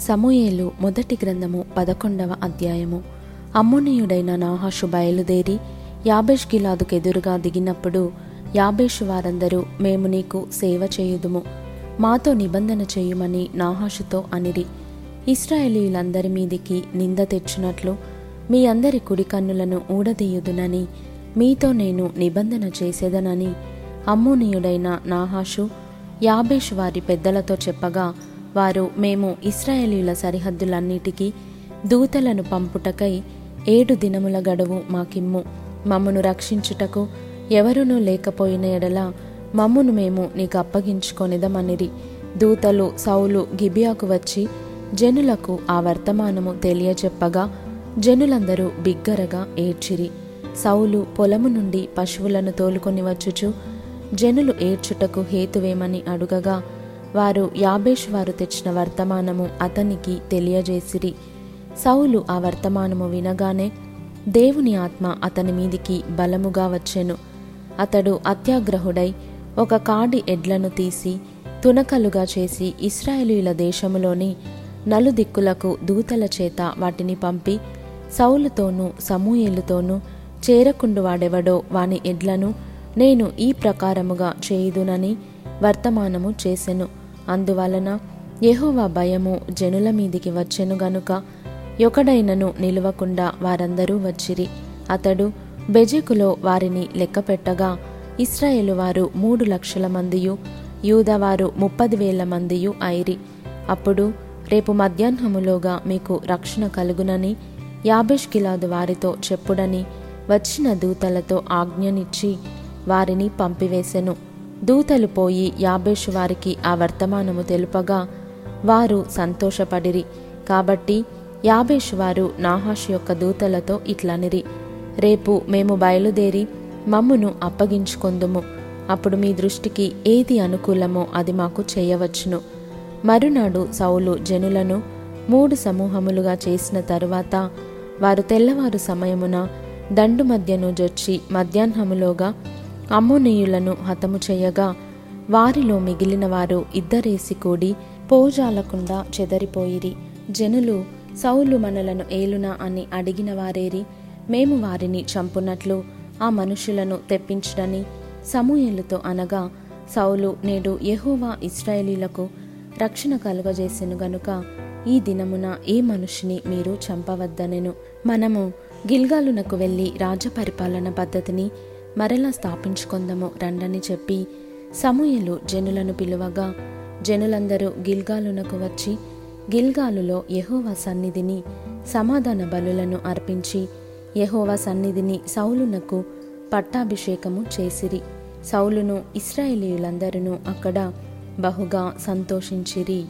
సమూయేలు మొదటి గ్రంథము పదకొండవ అధ్యాయము. అమ్మోనీయుడైన నాహాషు బయలుదేరి యాబేష్ గిలాదుకు ఎదురుగా దిగినప్పుడు యాబేషు వారందరూ మేము నీకు సేవ చేయుదుము. మాతో నిబంధన చేయుమని నాహాషుతో అనిరి. ఇస్రాయేలీలందరి మీదికి నింద తెచ్చినట్లు మీ అందరి కుడికన్నులను ఊడదీయుదునని మీతో నేను నిబంధన చేసేదనని అమ్మోనీయుడైన నాహాషు యాబేష్ వారి పెద్దలతో చెప్పగా వారు మేము ఇస్రాయేలీల సరిహద్దులన్నిటికీ దూతలను పంపుటకై ఏడు దినముల గడువు మాకిమ్ము. మమ్మను రక్షించుటకు ఎవరునూ లేకపోయిన ఎడల మమ్మును మేము నీకు అప్పగించుకొనిదమనిరి. దూతలు సౌలు గిబియాకు వచ్చి జనులకు ఆ వర్తమానము తెలియచెప్పగా జనులందరూ బిగ్గరగా ఏడ్చిరి. సౌలు పొలము నుండి పశువులను తోలుకొని వచ్చుచు జనులు ఏడ్చుటకు హేతువేమని అడుగగా వారు యాబేష్ వారు తెచ్చిన వర్తమానము అతనికి తెలియజేసిరి. సౌలు ఆ వర్తమానము వినగానే దేవుని ఆత్మ అతని మీదికి బలముగా వచ్చెను. అతడు అత్యాగ్రహుడై ఒక కాడి ఎడ్లను తీసి తునకలుగా చేసి ఇస్రాయేలీల దేశములోని నలుదిక్కులకు దూతల చేత వాటిని పంపి సౌలుతోనూ సమూయేలుతోనూ చేరకుండు వాడెవడో వాని ఎడ్లను నేను ఈ ప్రకారముగా చేయుదునని వర్తమానము చేసెను. అందువలన యెహోవా భయము జనుల మీదికి వచ్చెను గనుక ఒకడైనను నిలవకుండా వారందరూ వచ్చిరి. అతడు బెజెకులో వారిని లెక్కపెట్టగా ఇస్రాయేలు వారు మూడు లక్షల మందియు యూదవారు ముప్పది వేల మందియు ఐరి అప్పుడు రేపు మధ్యాహ్నములోగా మీకు రక్షణ కలుగునని యాబేష్ గిలాదు వారితో చెప్పుడని వచ్చిన దూతలతో ఆజ్ఞనిచ్చి వారిని పంపివేశెను దూతలు పోయి యాబేషు వారికి ఆ వర్తమానము తెలుపగా వారు సంతోషపడిరి. కాబట్టి యాబేషు వారు నాహాషు యొక్క దూతలతో ఇట్లనిరి. రేపు మేము బయలుదేరి మమ్మును అప్పగించుకొందుము. అప్పుడు మీ దృష్టికి ఏది అనుకూలమో అది మాకు చేయవచ్చును. మరునాడు సౌలు జనులను మూడు సమూహములుగా చేసిన తరువాత వారు తెల్లవారు సమయమున దండు మధ్యను జొచ్చి మధ్యాహ్నములోగా అమ్మోనీయులను హతము చేయగా వారిలో మిగిలిన వారు ఇద్దరేసి కూడి పోజాలకుండా చెదరిపోయిరి. జనులు సౌలు మనలను ఏలునా అని అడిగిన వారేరి మేము వారిని చంపునట్లు ఆ మనుషులను తెప్పించడని సమూయేలుతో అనగా సౌలు నేడు యహోవా ఇస్రాయేలీలకు రక్షణ కలుగజేసెను గనుక ఈ దినమున ఏ మనుషుని మీరు చంపవద్దనెను. మనము గిల్గాలునకు వెళ్ళి రాజపరిపాలన పద్ధతిని మరలా స్థాపించుకొందము రండని చెప్పి సమూయలు జనులను పిలువగా జనులందరూ గిల్గాలునకు వచ్చి గిల్గాలులో యహోవా సన్నిధిని సమాధాన బలులను అర్పించి యహోవా సన్నిధిని సౌలునకు పట్టాభిషేకము చేసిరి. సౌలును ఇస్రాయేలీయులందరూ అక్కడ బహుగా సంతోషించిరి.